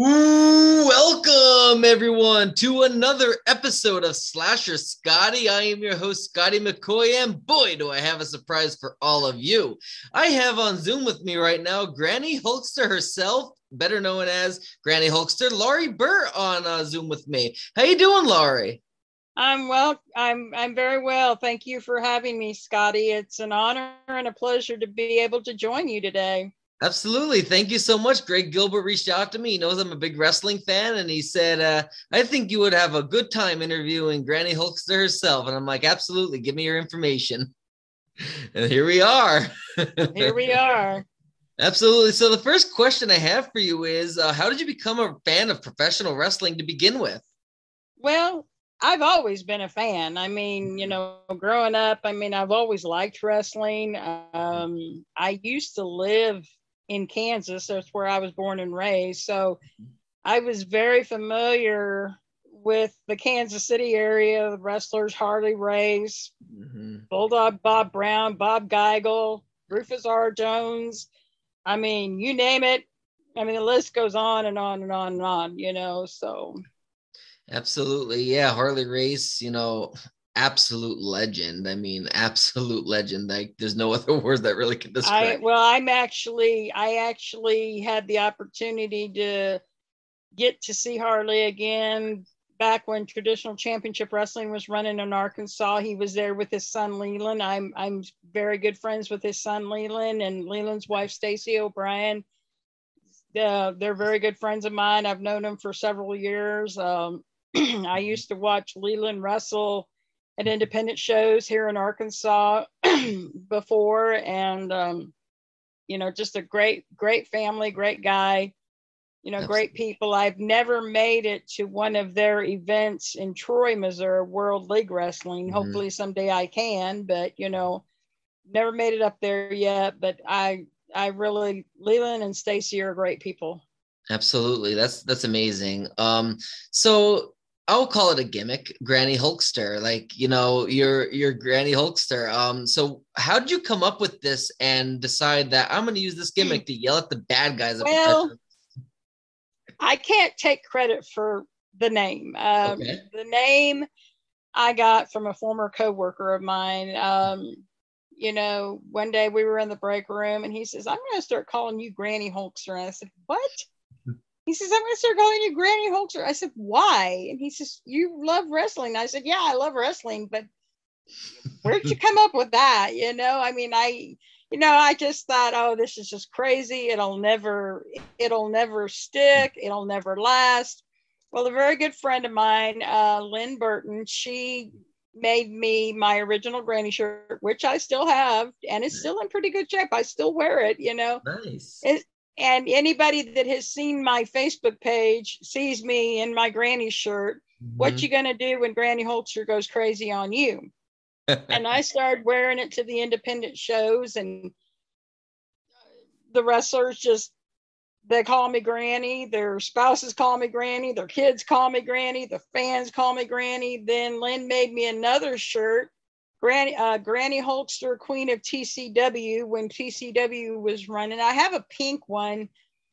Welcome everyone to another episode of Slasher Scotty. I am your host, Scotty McCoy, and boy, do I have a surprise for all of you. I have on Zoom with me right now Granny Hulkster herself, better known as Granny Hulkster, Laurie Burr on uh, Zoom with me. How you doing, Laurie? I'm well. I'm I'm very well. Thank you for having me, Scotty. It's an honor and a pleasure to be able to join you today. Absolutely. Thank you so much. Greg Gilbert reached out to me. He knows I'm a big wrestling fan, and he said, uh, I think you would have a good time interviewing Granny Hulkster herself. And I'm like, absolutely. Give me your information. And here we are. here we are. Absolutely. So, the first question I have for you is uh, How did you become a fan of professional wrestling to begin with? Well, I've always been a fan. I mean, you know, growing up, I mean, I've always liked wrestling. Um, I used to live in Kansas. That's where I was born and raised. So I was very familiar with the Kansas City area, the wrestlers Harley Race, mm-hmm. Bulldog Bob Brown, Bob Geigel, Rufus R. Jones. I mean, you name it. I mean, the list goes on and on and on and on, you know. So absolutely. Yeah. Harley Race, you know, absolute legend. I mean, absolute legend. Like there's no other words that really can describe. I, well, I'm actually, I actually had the opportunity to get to see Harley again back when traditional championship wrestling was running in Arkansas. He was there with his son Leland. I'm I'm very good friends with his son Leland and Leland's wife Stacy O'Brien. Uh, they're very good friends of mine. I've known them for several years. Um, I used to watch Leland wrestle at independent shows here in Arkansas before, and um, you know, just a great, great family, great guy, you know, Absolutely. great people. I've never made it to one of their events in Troy, Missouri, World League Wrestling. Mm-hmm. Hopefully someday I can, but you know, never made it up there yet. But I, I really, Leland and Stacy are great people. Absolutely, that's that's amazing. Um, so I'll call it a gimmick, Granny Hulkster. Like, you know, you're you're Granny Hulkster. Um, so how did you come up with this and decide that I'm gonna use this gimmick to yell at the bad guys? Well, I can't take credit for the name. Um, okay. the name I got from a former coworker of mine. Um, you know, one day we were in the break room and he says, I'm gonna start calling you Granny Hulkster. And I said, What? He says, I'm going to start calling you Granny Hulkster. I said, why? And he says, you love wrestling. I said, yeah, I love wrestling, but where'd you come up with that? You know, I mean, I, you know, I just thought, oh, this is just crazy. It'll never, it'll never stick. It'll never last. Well, a very good friend of mine, uh, Lynn Burton, she made me my original granny shirt, which I still have, and it's still in pretty good shape. I still wear it, you know. Nice. It, and anybody that has seen my Facebook page sees me in my granny shirt. Mm-hmm. What you gonna do when Granny Hulkster goes crazy on you? and I started wearing it to the independent shows, and the wrestlers just they call me Granny. Their spouses call me Granny. Their kids call me Granny. The fans call me Granny. Then Lynn made me another shirt Granny uh, Granny Hulkster, Queen of TCW, when TCW was running. I have a pink one.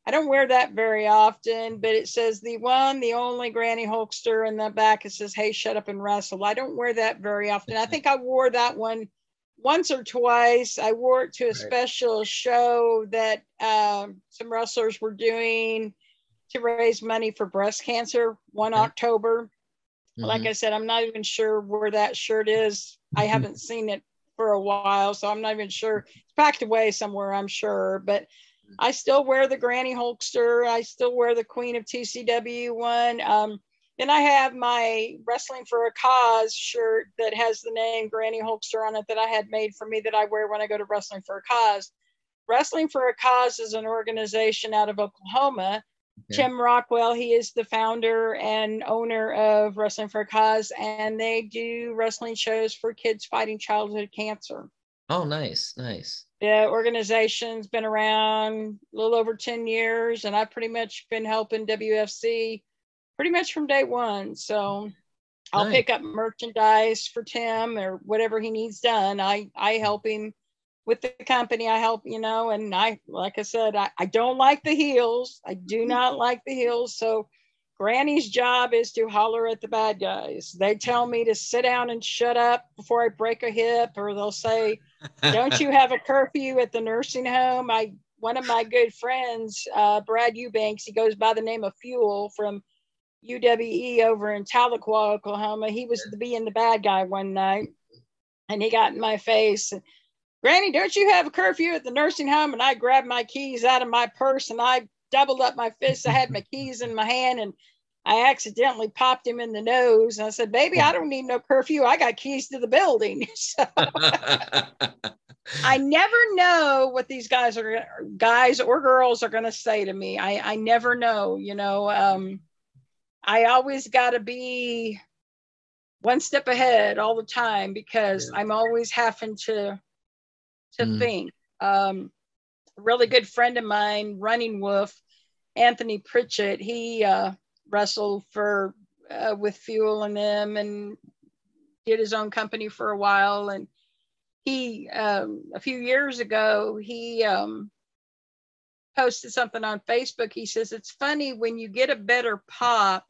I don't wear that very often, but it says the one, the only Granny Hulkster, in the back it says, "Hey, shut up and wrestle." I don't wear that very often. I think I wore that one once or twice. I wore it to a right. special show that um, some wrestlers were doing to raise money for breast cancer one October. Mm-hmm. Like I said, I'm not even sure where that shirt is. I mm-hmm. haven't seen it for a while, so I'm not even sure. It's packed away somewhere, I'm sure. But I still wear the Granny Hulkster. I still wear the Queen of TCW one. Um, then I have my Wrestling for a Cause shirt that has the name Granny Hulkster on it that I had made for me that I wear when I go to Wrestling for a Cause. Wrestling for a Cause is an organization out of Oklahoma Okay. Tim Rockwell, he is the founder and owner of Wrestling for a Cause, and they do wrestling shows for kids fighting childhood cancer. Oh, nice, nice. The organization's been around a little over 10 years, and I've pretty much been helping WFC pretty much from day one. So I'll nice. pick up merchandise for Tim or whatever he needs done. I, I help him with the company I help, you know, and I, like I said, I, I don't like the heels. I do mm-hmm. not like the heels. So Granny's job is to holler at the bad guys. They tell me to sit down and shut up before I break a hip, or they'll say, "Don't you have a curfew at the nursing home?" I one of my good friends, uh, Brad Eubanks, he goes by the name of Fuel from UWE over in Tahlequah, Oklahoma. He was the being the bad guy one night, and he got in my face. Granny, don't you have a curfew at the nursing home? And I grabbed my keys out of my purse and I doubled up my fists. I had my keys in my hand and I accidentally popped him in the nose. And I said, Baby, I don't need no curfew. I got keys to the building. So I never know what these guys are, guys or girls are going to say to me. I, I never know, you know. Um, I always got to be one step ahead all the time because yeah. I'm always having to to mm. think. Um, a really good friend of mine, Running Wolf, Anthony Pritchett, he uh, wrestled for uh, with Fuel and them and did his own company for a while. And he, um, a few years ago, he um, posted something on Facebook. He says, It's funny when you get a better pop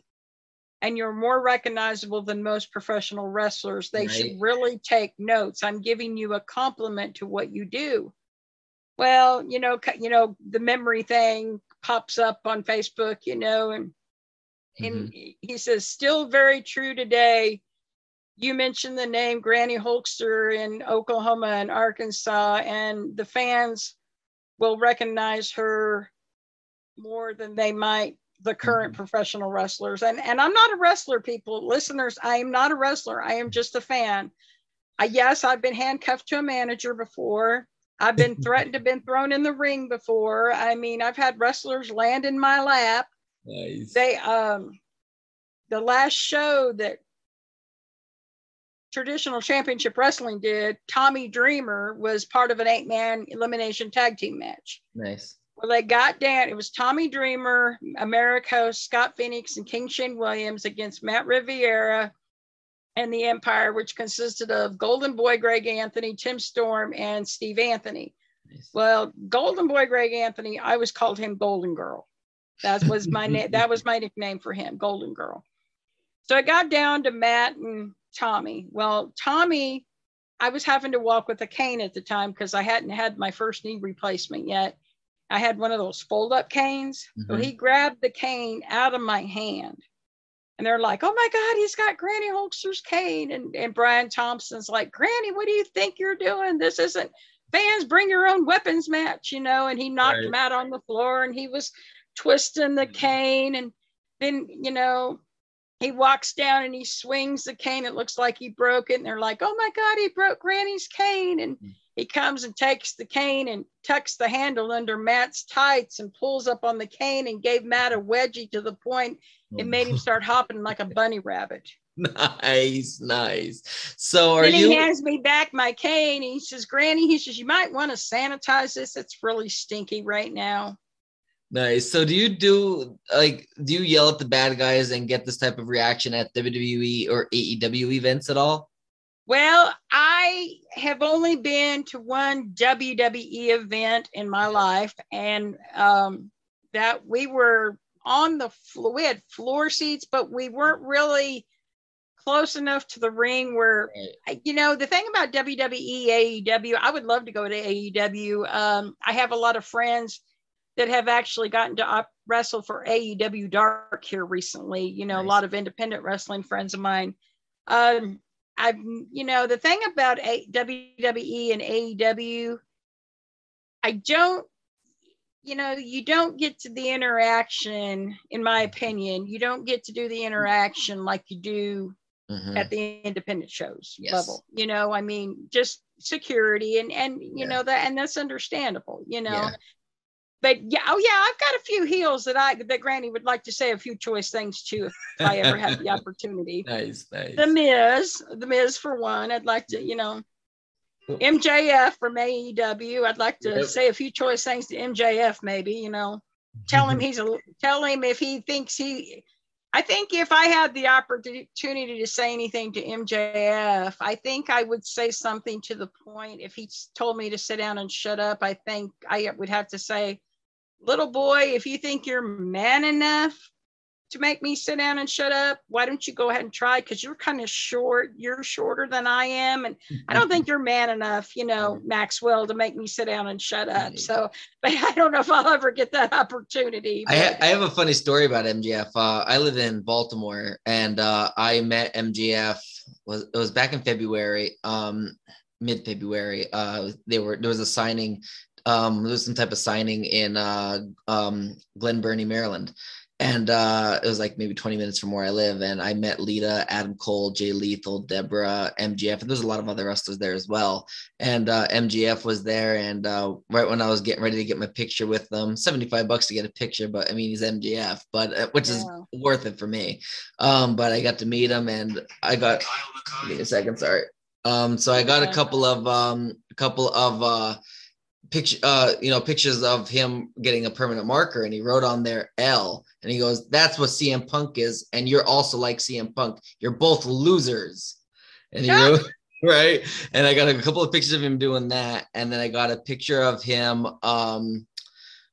and you're more recognizable than most professional wrestlers, they right. should really take notes. I'm giving you a compliment to what you do. Well, you know, you know, the memory thing pops up on Facebook, you know, and and mm-hmm. he says, still very true today. You mentioned the name Granny Hulkster in Oklahoma and Arkansas, and the fans will recognize her more than they might the current mm-hmm. professional wrestlers. And and I'm not a wrestler, people, listeners. I am not a wrestler. I am just a fan. I, yes, I've been handcuffed to a manager before. I've been threatened to been thrown in the ring before. I mean, I've had wrestlers land in my lap. Nice. They um the last show that traditional championship wrestling did, Tommy Dreamer was part of an eight-man elimination tag team match. Nice. Well, they got down. It was Tommy Dreamer, Americo, Scott Phoenix, and King Shane Williams against Matt Riviera and the Empire, which consisted of Golden Boy Greg Anthony, Tim Storm, and Steve Anthony. Nice. Well, Golden Boy Greg Anthony, I was called him Golden Girl. That was my name. That was my nickname for him, Golden Girl. So I got down to Matt and Tommy. Well, Tommy, I was having to walk with a cane at the time because I hadn't had my first knee replacement yet. I had one of those fold up canes. Mm-hmm. So he grabbed the cane out of my hand and they're like, oh my God, he's got Granny Hulkster's cane. And, and Brian Thompson's like, Granny, what do you think you're doing? This isn't fans bring your own weapons match, you know. And he knocked right. him out on the floor and he was twisting the mm-hmm. cane. And then, you know, he walks down and he swings the cane. It looks like he broke it. And they're like, oh my God, he broke Granny's cane. And mm. He comes and takes the cane and tucks the handle under Matt's tights and pulls up on the cane and gave Matt a wedgie to the point it oh, made him start hopping like a bunny rabbit. Nice, nice. So are then he you? hands me back my cane. He says, "Granny," he says, "You might want to sanitize this. It's really stinky right now." Nice. So do you do like do you yell at the bad guys and get this type of reaction at WWE or AEW events at all? Well, I have only been to one WWE event in my life, and um, that we were on the floor. We had floor seats, but we weren't really close enough to the ring where, you know, the thing about WWE, AEW, I would love to go to AEW. Um, I have a lot of friends that have actually gotten to op- wrestle for AEW Dark here recently. You know, nice. a lot of independent wrestling friends of mine. Um, I've, you know, the thing about a- WWE and AEW, I don't you know, you don't get to the interaction, in my opinion, you don't get to do the interaction like you do mm-hmm. at the independent shows yes. level. You know, I mean, just security and and you yeah. know that and that's understandable, you know. Yeah. But yeah, oh yeah, I've got a few heels that I that Granny would like to say a few choice things to if I ever have the opportunity. Nice, nice. The Miz, the Miz for one. I'd like to, you know, MJF from AEW. I'd like to yep. say a few choice things to MJF, maybe, you know, tell him he's a, tell him if he thinks he, I think if I had the opportunity to say anything to MJF, I think I would say something to the point. If he told me to sit down and shut up, I think I would have to say, little boy, if you think you're man enough to make me sit down and shut up, why don't you go ahead and try? Because you're kind of short. You're shorter than I am. And I don't think you're man enough, you know, Maxwell, to make me sit down and shut up. So, but I don't know if I'll ever get that opportunity. I, ha- I have a funny story about MJF. Uh, I live in Baltimore and uh, I met MJF, was, it was back in February, um, mid February. Uh, they were, there was a signing um, there was some type of signing in uh, um, Glen Burnie, Maryland and uh, it was like maybe 20 minutes from where I live. And I met Lita, Adam Cole, Jay Lethal, Deborah, MJF, and there's a lot of other wrestlers there as well. And uh, MJF was there, and uh, right when I was getting ready to get my picture with them, 75 bucks to get a picture, but I mean he's MJF, but uh, which yeah. is worth it for me. Um, but I got to meet him, and I got give me a second, sorry. Um, so I got a couple of um, a couple of uh picture uh you know pictures of him getting a permanent marker and he wrote on there L and he goes that's what CM Punk is and you're also like CM Punk you're both losers and he wrote right and I got a couple of pictures of him doing that and then I got a picture of him um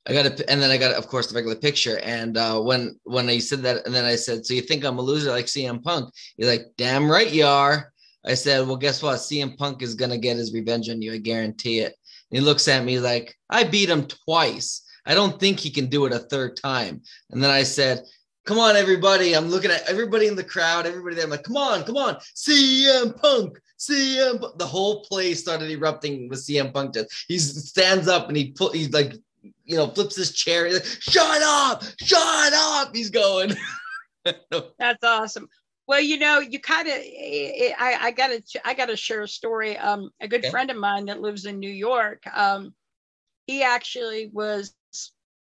I got a, and then I got, of course, the regular picture. And uh, when when I said that, and then I said, "So you think I'm a loser like CM Punk?" He's like, "Damn right you are." I said, "Well, guess what? CM Punk is gonna get his revenge on you. I guarantee it." He looks at me like, I beat him twice. I don't think he can do it a third time. And then I said, Come on, everybody. I'm looking at everybody in the crowd, everybody there. I'm like, Come on, come on. CM Punk, CM Punk. The whole place started erupting with CM Punk. Just He stands up and he put, he's like, you know, flips his chair. He's like, shut up, shut up. He's going. That's awesome. Well, you know, you kind of, I, I got to, I got to share a story. Um, a good okay. friend of mine that lives in New York, um, he actually was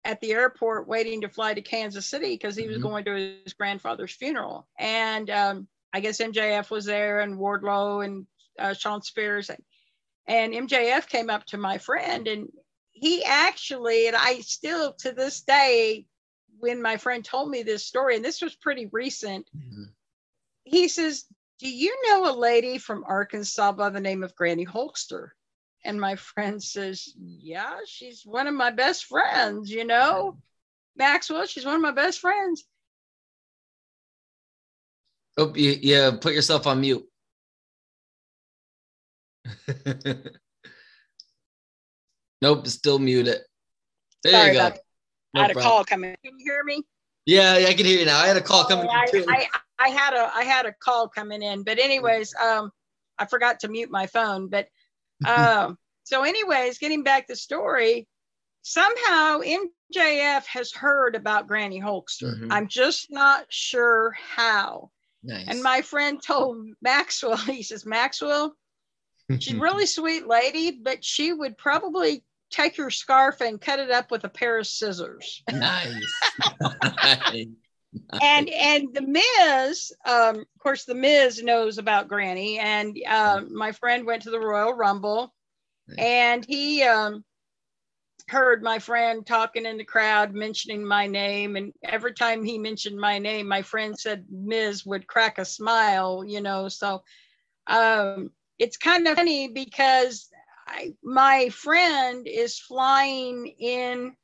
at the airport waiting to fly to Kansas City because he was mm-hmm. going to his grandfather's funeral. And um, I guess MJF was there and Wardlow and uh, Shawn Spears. And, and MJF came up to my friend and he actually, and I still to this day, when my friend told me this story, and this was pretty recent, mm-hmm he says, Do you know a lady from Arkansas by the name of Granny Hulkster? And my friend says, Yeah, she's one of my best friends, you know. Maxwell, she's one of my best friends. Oh, you, yeah, put yourself on mute. nope, still muted. There Sorry you go. No I had problem. a call coming. Can you hear me? Yeah, I can hear you now. I had a call oh, coming. I, I, I, had a I had a call coming in, but anyways, um, I forgot to mute my phone. But um, so anyways, getting back to the story, somehow MJF has heard about Granny Hulkster. Mm-hmm. I'm just not sure how. Nice. And my friend told Maxwell, he says, Maxwell, she's really sweet lady, but she would probably take your scarf and cut it up with a pair of scissors. Nice. And and the Miz, um, of course, the Miz knows about Granny, and uh, my friend went to the Royal Rumble, and he um, heard my friend talking in the crowd, mentioning my name, and every time he mentioned my name, my friend said Miz would crack a smile, you know. So um, it's kind of funny because I, my friend is flying in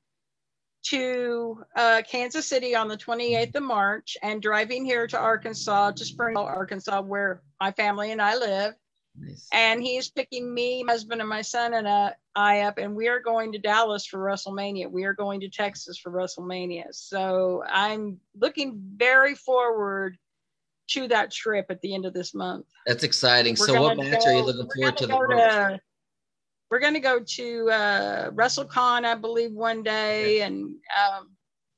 to uh, Kansas City on the 28th of March and driving here to Arkansas, to Springfield, Arkansas, where my family and I live. Nice. And he's picking me, my husband, and my son and uh, I up, and we are going to Dallas for WrestleMania. We are going to Texas for WrestleMania. So I'm looking very forward to that trip at the end of this month. That's exciting. We're so, what match go, are you looking forward to the most? We're going to go to uh, WrestleCon, I believe, one day, and um,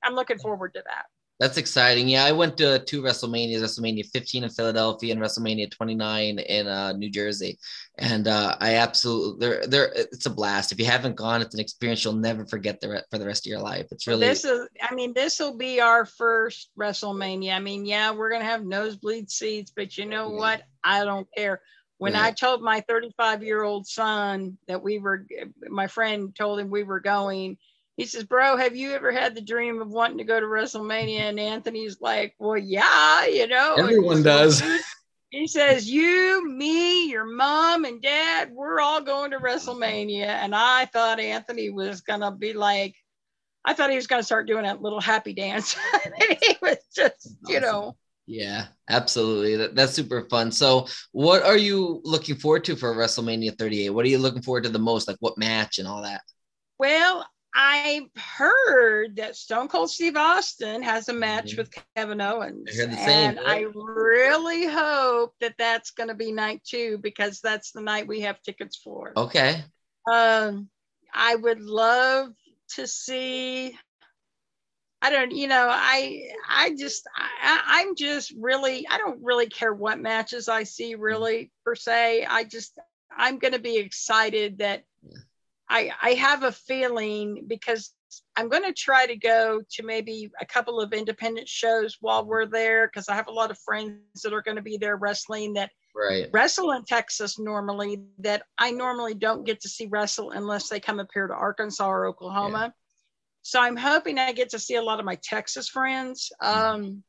I'm looking forward to that. That's exciting. Yeah, I went to two WrestleManias, WrestleMania 15 in Philadelphia and WrestleMania 29 in uh, New Jersey, and uh, I absolutely they're they're it's a blast. If you haven't gone, it's an experience you'll never forget the re- for the rest of your life. It's really this is. I mean, this will be our first WrestleMania. I mean, yeah, we're gonna have nosebleed seats, but you know yeah. what? I don't care when I told my 35 year old son that we were, my friend told him we were going, he says, Bro, have you ever had the dream of wanting to go to WrestleMania? And Anthony's like, Well, yeah, you know. Everyone does. He says, You, me, your mom, and dad, we're all going to WrestleMania. And I thought Anthony was going to be like, I thought he was going to start doing that little happy dance. he was just, you know. Yeah, absolutely. That, that's super fun. So, what are you looking forward to for WrestleMania 38? What are you looking forward to the most? Like, what match and all that? Well, I've heard that Stone Cold Steve Austin has a match mm-hmm. with Kevin Owens. I heard the same. And I really hope that that's going to be night two because that's the night we have tickets for. Okay. Um, I would love to see. I don't, you know, I, I just, I, I'm just really, I don't really care what matches I see, mm-hmm. really per se. I just, I'm going to be excited that I, I have a feeling because I'm going to try to go to maybe a couple of independent shows while we're there because I have a lot of friends that are going to be there wrestling that right. wrestle in Texas normally that I normally don't get to see wrestle unless they come up here to Arkansas or Oklahoma. Yeah. So I'm hoping I get to see a lot of my Texas friends. Mm-hmm. Um,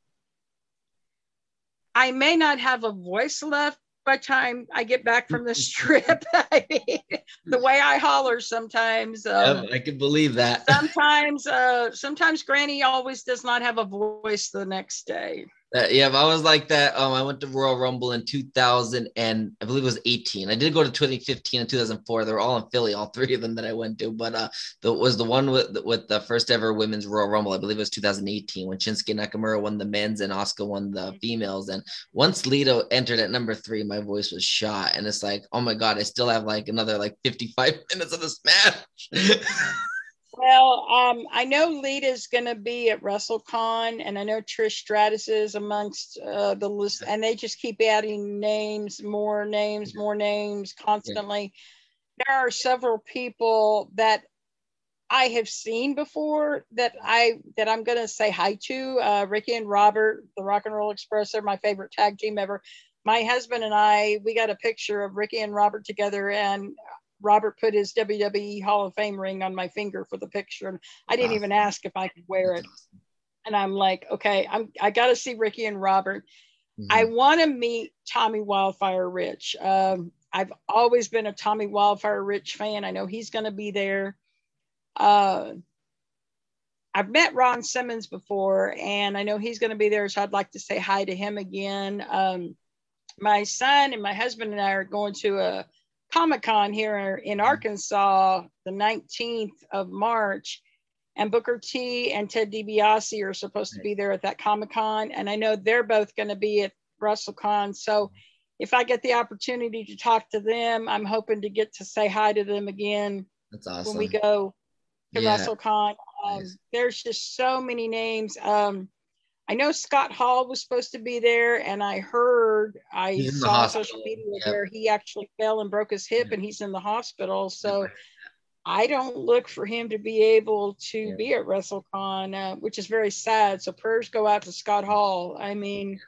I may not have a voice left by time I get back from this trip. I mean, the way I holler sometimes. Um, I can believe that. sometimes, uh, sometimes Granny always does not have a voice the next day. Uh, yeah, I was like that. Um, I went to Royal Rumble in 2000 and I believe it was 18. I did go to 2015 and 2004. They were all in Philly, all three of them that I went to. But uh, the was the one with with the first ever women's Royal Rumble. I believe it was 2018 when Shinsuke Nakamura won the men's and Asuka won the mm-hmm. females. And once Lita entered at number three, my voice was shot. And it's like, oh my god, I still have like another like 55 minutes of this match. Well, um, I know Lita's going to be at WrestleCon, and I know Trish Stratus is amongst uh, the list, and they just keep adding names, more names, more names constantly. Yeah. There are several people that I have seen before that I that I'm going to say hi to. Uh, Ricky and Robert, the Rock and Roll Express, are my favorite tag team ever. My husband and I, we got a picture of Ricky and Robert together, and Robert put his WWE Hall of Fame ring on my finger for the picture, and I didn't even ask if I could wear it. And I'm like, okay, I'm I got to see Ricky and Robert. Mm-hmm. I want to meet Tommy Wildfire Rich. Um, I've always been a Tommy Wildfire Rich fan. I know he's going to be there. Uh, I've met Ron Simmons before, and I know he's going to be there, so I'd like to say hi to him again. Um, my son and my husband and I are going to a Comic Con here in mm-hmm. Arkansas the 19th of March. And Booker T and Ted DiBiase are supposed to be there at that Comic Con. And I know they're both going to be at WrestleCon. So if I get the opportunity to talk to them, I'm hoping to get to say hi to them again That's awesome. when we go to yeah. WrestleCon. Um, nice. There's just so many names. Um, I know Scott Hall was supposed to be there, and I heard I saw social media yep. where he actually fell and broke his hip, and he's in the hospital. So I don't look for him to be able to be at WrestleCon, uh, which is very sad. So prayers go out to Scott Hall. I mean,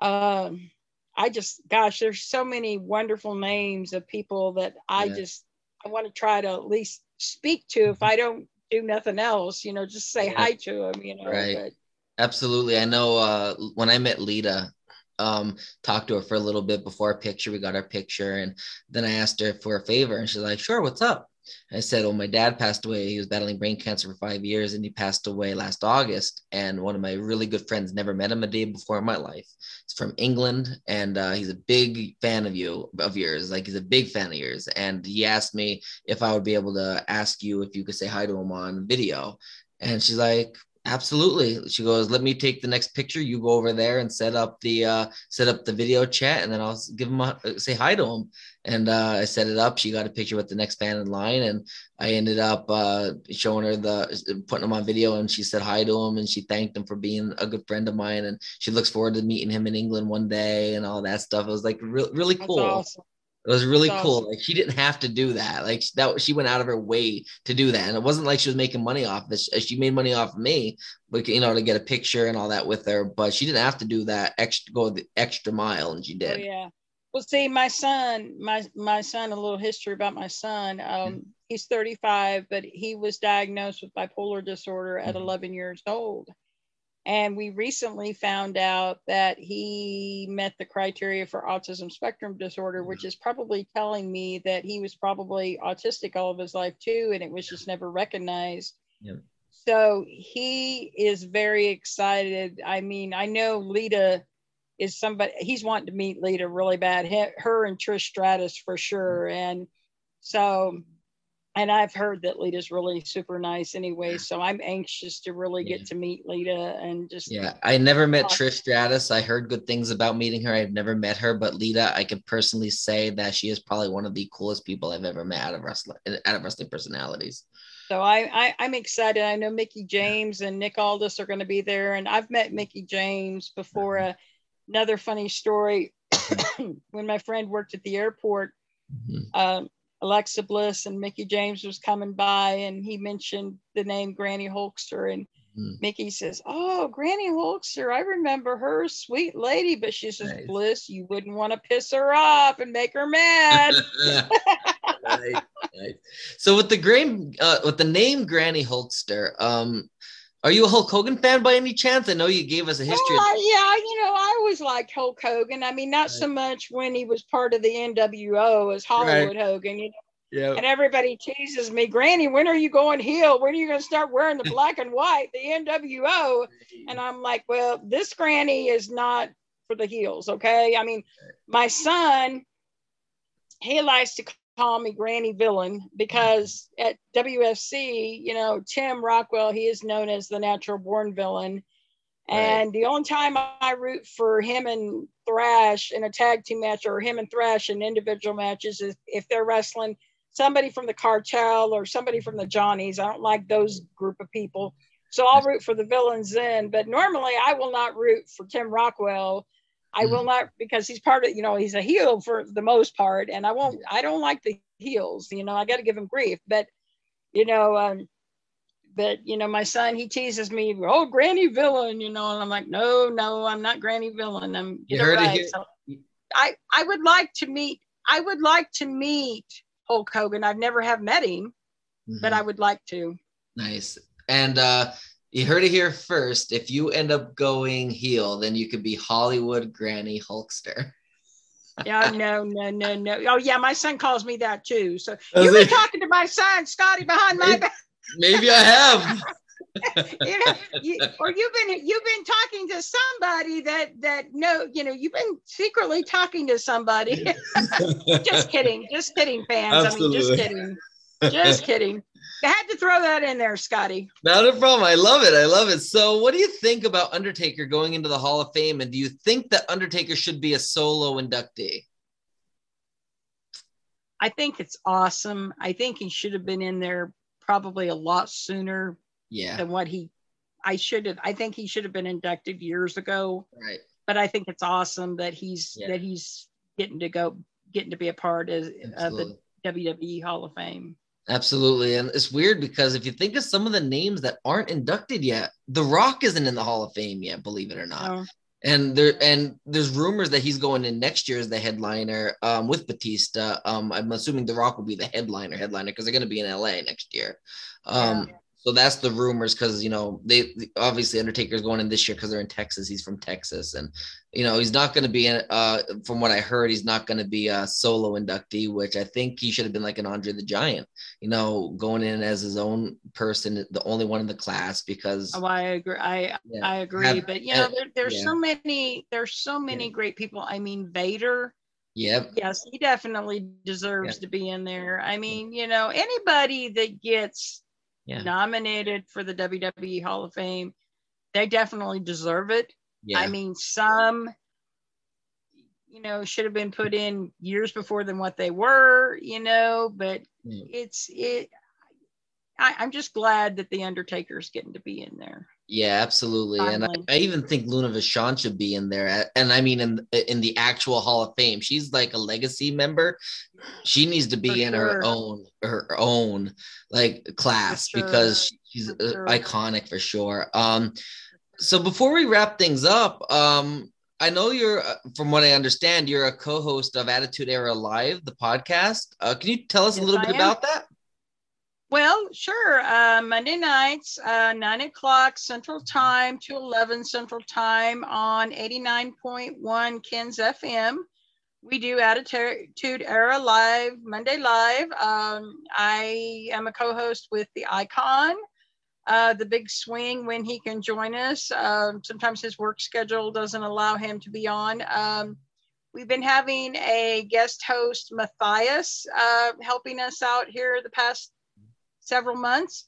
um, I just, gosh, there's so many wonderful names of people that I just I want to try to at least speak to. If mm-hmm. I don't do nothing else, you know, just say hi to them. You know, right. But, Absolutely. I know uh, when I met Lita, um, talked to her for a little bit before our picture. We got our picture, and then I asked her for a favor, and she's like, "Sure, what's up?" I said, "Well, my dad passed away. He was battling brain cancer for five years, and he passed away last August. And one of my really good friends never met him a day before in my life. He's from England, and uh, he's a big fan of you, of yours. Like he's a big fan of yours. And he asked me if I would be able to ask you if you could say hi to him on video. And she's like, Absolutely. She goes, let me take the next picture. You go over there and set up the uh, set up the video chat, and then I'll give him a, uh, say hi to him. And uh, I set it up. She got a picture with the next fan in line, and I ended up uh, showing her the putting him on video, and she said hi to him, and she thanked him for being a good friend of mine, and she looks forward to meeting him in England one day, and all that stuff. It was like re- really cool. Awesome. It was really cool. Like she didn't have to do that. Like that, she went out of her way to do that, and it wasn't like she was making money off it. She made money off of me, but you know, to get a picture and all that with her. But she didn't have to do that extra, go the extra mile, and she did. Oh, yeah. Well, see, my son, my my son, a little history about my son. Um, he's 35, but he was diagnosed with bipolar disorder at Mhm. 11 years old. And we recently found out that he met the criteria for autism spectrum disorder, which mm-hmm. is probably telling me that he was probably autistic all of his life too, and it was just never recognized. Yeah. So he is very excited. I mean, I know Lita is somebody he's wanting to meet Lita really bad. Her and Trish Stratus for mm-hmm. sure. And so and I've heard that Lita's really super nice anyway. So I'm anxious to really Yeah. get to meet Lita and just Yeah, I never met Awesome. Trish Stratus. I heard good things about meeting her. I've never met her, but Lita, I can personally say that she is probably one of the coolest people I've ever met out of wrestling, out of wrestling personalities. So I, I I'm excited. I know Mickie James and Nick Aldis are going to be there, and I've met Mickie James before. Uh, another funny story: when my friend worked at the airport, Mhm. um, Alexa Bliss and Mickie James was coming by, and he mentioned the name Granny Hulkster, and Mhm. Mickey says, "Oh, Granny Hulkster, I remember her, sweet lady." But she says, Nice. "Bliss, you wouldn't want to piss her off and make her mad." Nice, nice. So with the grain, uh, with the name Granny Hulkster, um, are you a Hulk Hogan fan by any chance? I know you gave us a history. Well, yeah, you know, I always liked Hulk Hogan. I mean, not so much when he was part of the NWO as Hollywood Hogan, you know. yeah. And everybody teases me, Granny, when are you going heel? When are you going to start wearing the black and white, the NWO? And I'm like, well, this Granny is not for the heels, okay? I mean, my son, he likes to call me Granny Villain because at WFC, you know, Tim Rockwell, he is known as the natural born villain. Right. And the only time I root for him and Thrash in a tag team match or him and Thrash in individual matches is if they're wrestling somebody from the cartel or somebody from the Johnnies. I don't like those group of people. So I'll root for the villains then. But normally I will not root for Tim Rockwell. I will not because he's part of, you know, he's a heel for the most part. And I won't, I don't like the heels, you know, I got to give him grief. But, you know, um, but you know, my son he teases me, oh, Granny Villain, you know, and I'm like, no, no, I'm not Granny Villain. I'm You it heard it right. here. So I I would like to meet I would like to meet Hulk Hogan. I've never have met him, but Mhm. I would like to. Nice. And uh you heard it here first. If you end up going heel, then you could be Hollywood Granny Hulkster. Yeah, no, no, no, no. Oh yeah, my son calls me that too. So you've been talking to my son, Scotty, behind my back. Maybe I have. you know, you, or you've been you've been talking to somebody that that no, you know, you've been secretly talking to somebody. just kidding, just kidding, fans. I mean, just kidding, just kidding. I had to throw that in there, Scotty. Not a problem. I love it. I love it. So, what do you think about Undertaker going into the Hall of Fame? And do you think that Undertaker should be a solo inductee? I think it's awesome. I think he should have been in there probably a lot sooner Yeah. than what he. I should have. I think he should have been inducted years ago. Right. But I think it's awesome that he's Yeah. that he's getting to go, getting to be a part of, of the WWE Hall of Fame. Absolutely. And it's weird because if you think of some of the names that aren't inducted yet, The Rock isn't in the Hall of Fame yet, believe it or not. So, And there and there's rumors that he's going in next year as the headliner um, with Batista. Um, I'm assuming The Rock will be the headliner, headliner because they're going to be in LA next year. Um, So that's the rumors because you know they obviously Undertaker's going in this year because they're in Texas. He's from Texas, and you know he's not going to be in. Uh, from what I heard, he's not going to be a solo inductee, which I think he should have been like an Andre the Giant. You know, going in as his own person, the only one in the class because oh, I agree. I yeah, I agree. Have- but you know, uh, there, there's yeah. so many. There's so many great people. I mean, Vader. yep, Yes, he definitely deserves to be in there. I mean, you know, anybody that gets yeah, nominated for the WWE Hall of Fame, they definitely deserve it. yeah. I mean, some, you know, should have been put in years before than what they were, you know, but Mm. it's it. I, I'm just glad that the Undertaker's getting to be in there. Yeah, absolutely. And I, I even think Luna Vachon should be in there. And I mean, in in the actual Hall of Fame, she's like a legacy member. She needs to be For in her own her own like class sure. because she's sure. iconic for sure. Um, so before we wrap things up, um, I know you're, uh, from what I understand, you're a co-host of Attitude Era Live, the podcast. Uh, can you tell us yes, a little I bit am. about that? Well, sure. Uh, Monday nights, uh, 9 o'clock Central Time to 11 Central Time on 89.1 KENS FM. We do Attitude Era Live, Monday Live. Um, I am a co host with the Icon, uh, the big swing when he can join us. Um, sometimes his work schedule doesn't allow him to be on. Um, we've been having a guest host, Matthias, uh, helping us out here the past several months.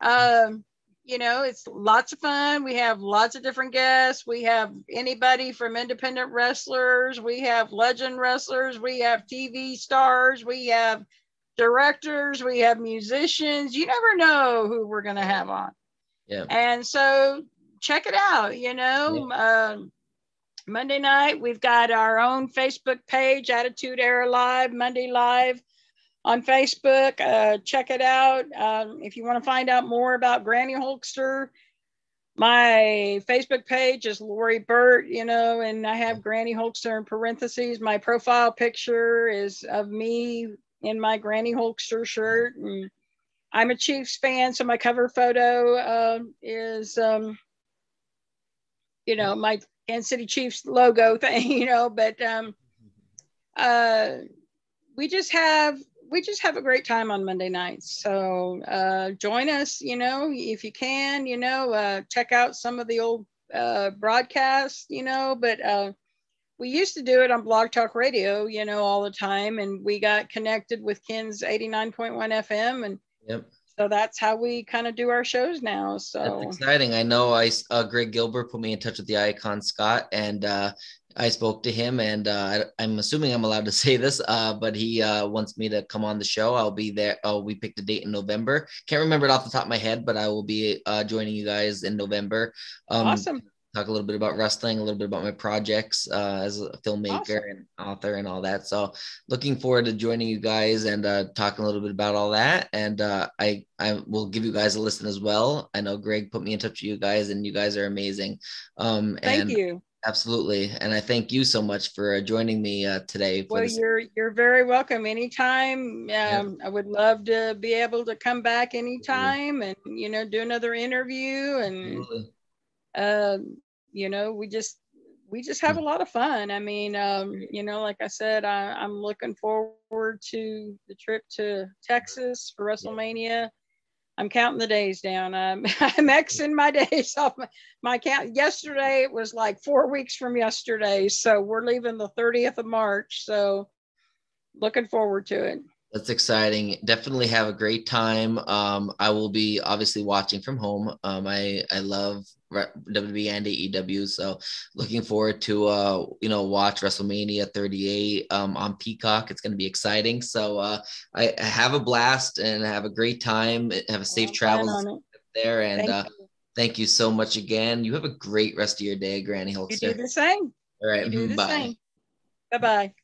Um, you know, it's lots of fun. We have lots of different guests. We have anybody from independent wrestlers. We have legend wrestlers. We have TV stars. We have directors. We have musicians. You never know who we're going to have on. Yeah. And so check it out. You know, yeah. Um, Monday night, we've got our own Facebook page, Attitude Era Live, Monday Live on Facebook. Uh, check it out. Um, if you want to find out more about Granny Hulkster, my Facebook page is Lori Burt, you know, and I have Granny Hulkster in parentheses. My profile picture is of me in my Granny Hulkster shirt. And I'm a Chiefs fan, so my cover photo uh, is, um, you know, my Kansas City Chiefs logo thing, you know, but um, uh, we just have we just have a great time on Monday nights. So uh, join us, you know, if you can, you know, uh, check out some of the old uh, broadcasts, you know, but uh, we used to do it on Blog Talk Radio, you know, all the time. And we got connected with KENS 89.1 FM. And yep. so that's how we kind of do our shows now. So that's exciting. I know I, uh, Greg Gilbert put me in touch with the icon Scott and uh, I spoke to him, and uh, I'm assuming I'm allowed to say this, uh, but he uh, wants me to come on the show. I'll be there. Oh, we picked a date in November. Can't remember it off the top of my head, but I will be uh, joining you guys in November. Um, awesome. Talk a little bit about wrestling, a little bit about my projects uh, as a filmmaker awesome. and author and all that. So, looking forward to joining you guys and uh, talking a little bit about all that. And I I will give you guys a listen as well. I know Greg put me in touch with you guys, and you guys are amazing. Um, Thank you Absolutely, and I thank you so much for joining me uh, today. well, this. you're you're very welcome anytime. Um, yeah. I would love to be able to come back anytime and you know do another interview and uh, you know we just we just have a lot of fun. I mean, um, you know, like I said, I, I'm looking forward to the trip to Texas for WrestleMania. I'm counting the days down. I'm, I'm Xing my days off my, my count. Yesterday it was like four weeks from yesterday. So we're leaving the 30th of March. So looking forward to it. That's exciting. Definitely have a great time. Um, I will be obviously watching from home. Um, I I love WWE and AEW, so looking forward to uh, you know watch WrestleMania 38 um, on Peacock. It's going to be exciting. So uh, I, I, have a blast and have a great time. Have a safe travel there, and thank, uh, you. thank you so much again. You have a great rest of your day, Granny Hulkster. You do the same. All right, bye. Bye bye.